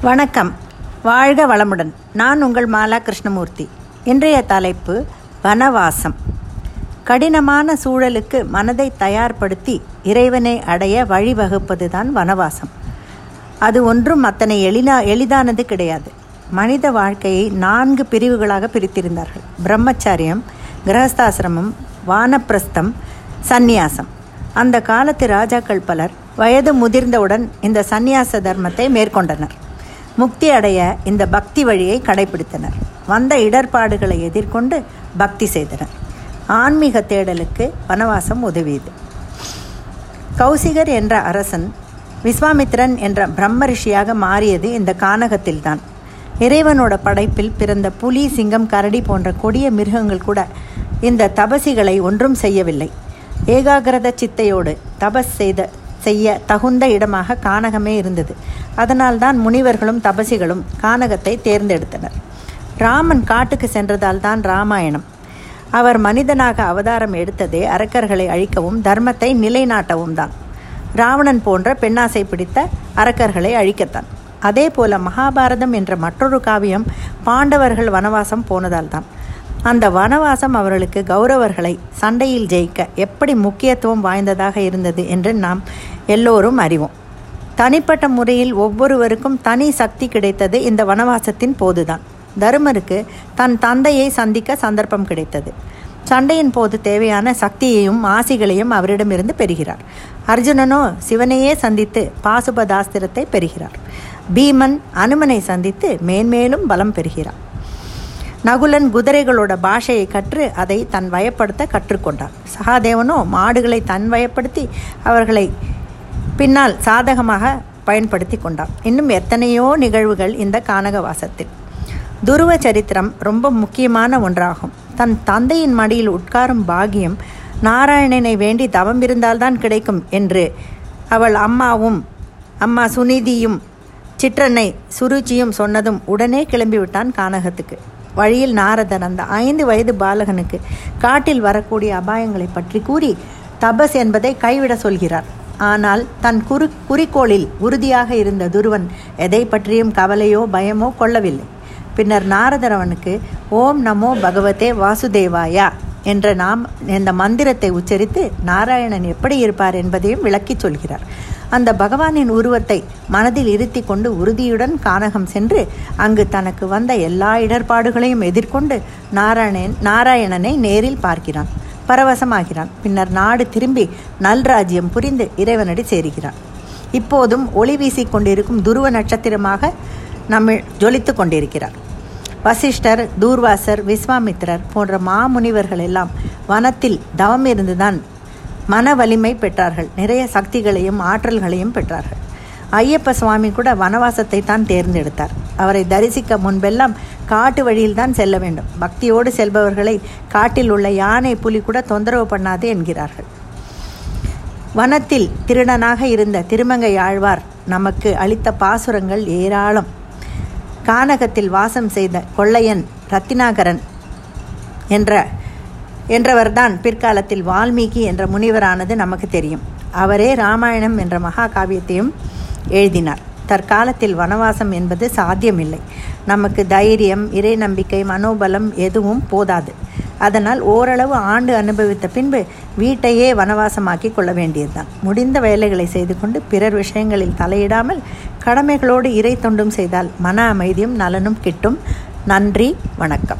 வணக்கம். வாழ்க வளமுடன். நான் உங்கள் மாலா கிருஷ்ணமூர்த்தி. இன்றைய தலைப்பு வனவாசம். கடினமான சூழலுக்கு மனதை தயார்படுத்தி இறைவனை அடைய வழிவகுப்பதுதான் வனவாசம். அது ஒன்றும் அத்தனை எளினா எளிதானது கிடையாது. மனித வாழ்க்கையை நான்கு பிரிவுகளாக பிரித்திருந்தார்கள். பிரம்மச்சாரியம் கிரகஸ்தாசிரமம் வானப்பிரஸ்தம் சந்நியாசம். அந்த காலத்து ராஜாக்கள் பலர் வயது முதிர்ந்தவுடன் இந்த சந்நியாச தர்மத்தை மேற்கொண்டனர். முக்தி அடைய இந்த பக்தி வழியை கடைபிடித்தனர். வந்த இடர்பாடுகளை எதிர்கொண்டு பக்தி செய்தனர். ஆன்மீக தேடலுக்கு வனவாசம் உதவியது. கௌசிகர் என்ற அரசன் விஸ்வாமித்திரன் என்ற பிரம்ம ரிஷியாக மாறியது இந்த கானகத்தில்தான். இறைவனோட படைப்பில் பிறந்த புலி சிங்கம் கரடி போன்ற கொடிய மிருகங்கள் கூட இந்த தபசிகளை ஒன்றும் செய்யவில்லை. ஏகாகிரத சித்தையோடு தபஸ் செய்த செய்ய தகுந்த இடமாக கானகமே இருந்தது. அதனால்தான் முனிவர்களும் தபசிகளும் கானகத்தை தேர்ந்தெடுத்தனர். ராமன் காட்டுக்கு சென்றதால் தான் ராமாயணம். அவர் மனிதனாக அவதாரம் எடுத்ததே அரக்கர்களை அழிக்கவும் தர்மத்தை நிலைநாட்டவும் தான். ராவணன் போன்ற பெண்ணாசை பிடித்த அரக்கர்களை அழிக்கத்தான். அதே போல மகாபாரதம் என்ற மற்றொரு காவியம் பாண்டவர்கள் வனவாசம் போனதால் தான். அந்த வனவாசம் அவர்களுக்கு கௌரவர்களை சண்டையில் ஜெயிக்க எப்படி முக்கியத்துவம் வாய்ந்ததாக இருந்தது என்று நாம் எல்லோரும் அறிவோம். தனிப்பட்ட முறையில் ஒவ்வொருவருக்கும் தனி சக்தி கிடைத்தது இந்த வனவாசத்தின் போதுதான். தருமருக்கு தன் தந்தையை சந்திக்க சந்தர்ப்பம் கிடைத்தது. சண்டையின் போது தேவையான சக்தியையும் ஆசிகளையும் அவரிடமிருந்து பெறுகிறார். அர்ஜுனனோ சிவனையே சந்தித்து பாசுபதாஸ்திரத்தை பெறுகிறார். பீமன் அனுமனை சந்தித்து மேன்மேலும் பலம் பெறுகிறார். நகுலன் குதிரைகளோட பாஷையை கற்று அதை தன் வயப்படுத்த கற்றுக்கொண்டான். சகாதேவனோ மாடுகளை தன் வயப்படுத்தி அவர்களை பின்னால் சாதகமாக பயன்படுத்தி கொண்டான். இன்னும் எத்தனையோ நிகழ்வுகள் இந்த கானகவாசத்தில். துருவ சரித்திரம் ரொம்ப முக்கியமான ஒன்றாகும். தன் தந்தையின் மடியில் உட்காரும் பாகியம் நாராயணனை வேண்டி தவம் இருந்தால்தான் கிடைக்கும் என்று அவள் அம்மாவும் அம்மா சுனிதியும் சிற்றனை சுருச்சியும் சொன்னதும் உடனே கிளம்பிவிட்டான் கானகத்துக்கு. வழியில் நாரதன் அந்த ஐந்து வயது பாலகனுக்கு காட்டில் வரக்கூடிய அபாயங்களை பற்றி கூறி தபஸ் என்பதை கைவிட சொல்கிறார். ஆனால் தன் குறு குறிக்கோளில் உறுதியாக இருந்த துருவன் எதை பற்றியும் கவலையோ பயமோ கொள்ளவில்லை. பின்னர் நாரதர் அவனுக்கு ஓம் நமோ பகவதே வாசுதேவாயா என்ற நாம் இந்த மந்திரத்தை உச்சரித்து நாராயணன் எப்படி இருப்பார் என்பதையும் விளக்கிச் சொல்கிறார். அந்த பகவானின் உருவத்தை மனதில் இருத்தி கொண்டு உறுதியுடன் கானகம் சென்று அங்கு தனக்கு வந்த எல்லா இடர்பாடுகளையும் எதிர்கொண்டு நாராயணன் நாராயணனை நேரில் பார்க்கிறான். பரவசமாகிறான். பின்னர் நாடு திரும்பி நல்ராஜ்யம் புரிந்து இறைவனடி சேருகிறான். இப்போதும் ஒளி வீசிக் கொண்டிருக்கும் துருவ நட்சத்திரமாக நம்ம ஜொலித்து கொண்டிருக்கிறார். வசிஷ்டர் தூர்வாசர் விஸ்வாமித்திரர் போன்ற மாமுனிவர்கள் எல்லாம் வனத்தில் தவம் இருந்துதான் மன வலிமை பெற்றார்கள். நிறைய சக்திகளையும் ஆற்றல்களையும் பெற்றார்கள். ஐயப்ப சுவாமி கூட வனவாசத்தை தான் தேர்ந்தெடுத்தார். அவரை தரிசிக்க முன்பெல்லாம் காட்டு வழியில் தான் செல்ல வேண்டும். பக்தியோடு செல்பவர்களை காட்டில் உள்ள யானை புலி கூட தொந்தரவு பண்ணாது என்கிறார்கள். வனத்தில் திருடனாக இருந்த திருமங்கை ஆழ்வார் நமக்கு அளித்த பாசுரங்கள் ஏராளம். கானகத்தில் வாசம் செய்த கொள்ளையன் ரத்தினாகரன் என்ற என்றவர்தான் பிற்காலத்தில் வால்மீகி என்ற முனிவரானது நமக்கு தெரியும். அவரே ராமாயணம் என்ற மகாகாவியத்தையும் எழுதினார். தற்காலத்தில் வனவாசம் என்பது சாத்தியமில்லை. நமக்கு தைரியம் இறை நம்பிக்கை மனோபலம் எதுவும் போதாது. அதனால் ஓரளவு ஆண்டு அனுபவித்த பின்பு வீட்டையே வனவாசமாக்கி கொள்ள வேண்டியதுதான். முடிந்த வேலைகளை செய்து கொண்டு பிறர் விஷயங்களில் தலையிடாமல் கடமைகளோடு இறை தொண்டும் செய்தால் மன அமைதியும் நலனும் கிட்டும். நன்றி வணக்கம்.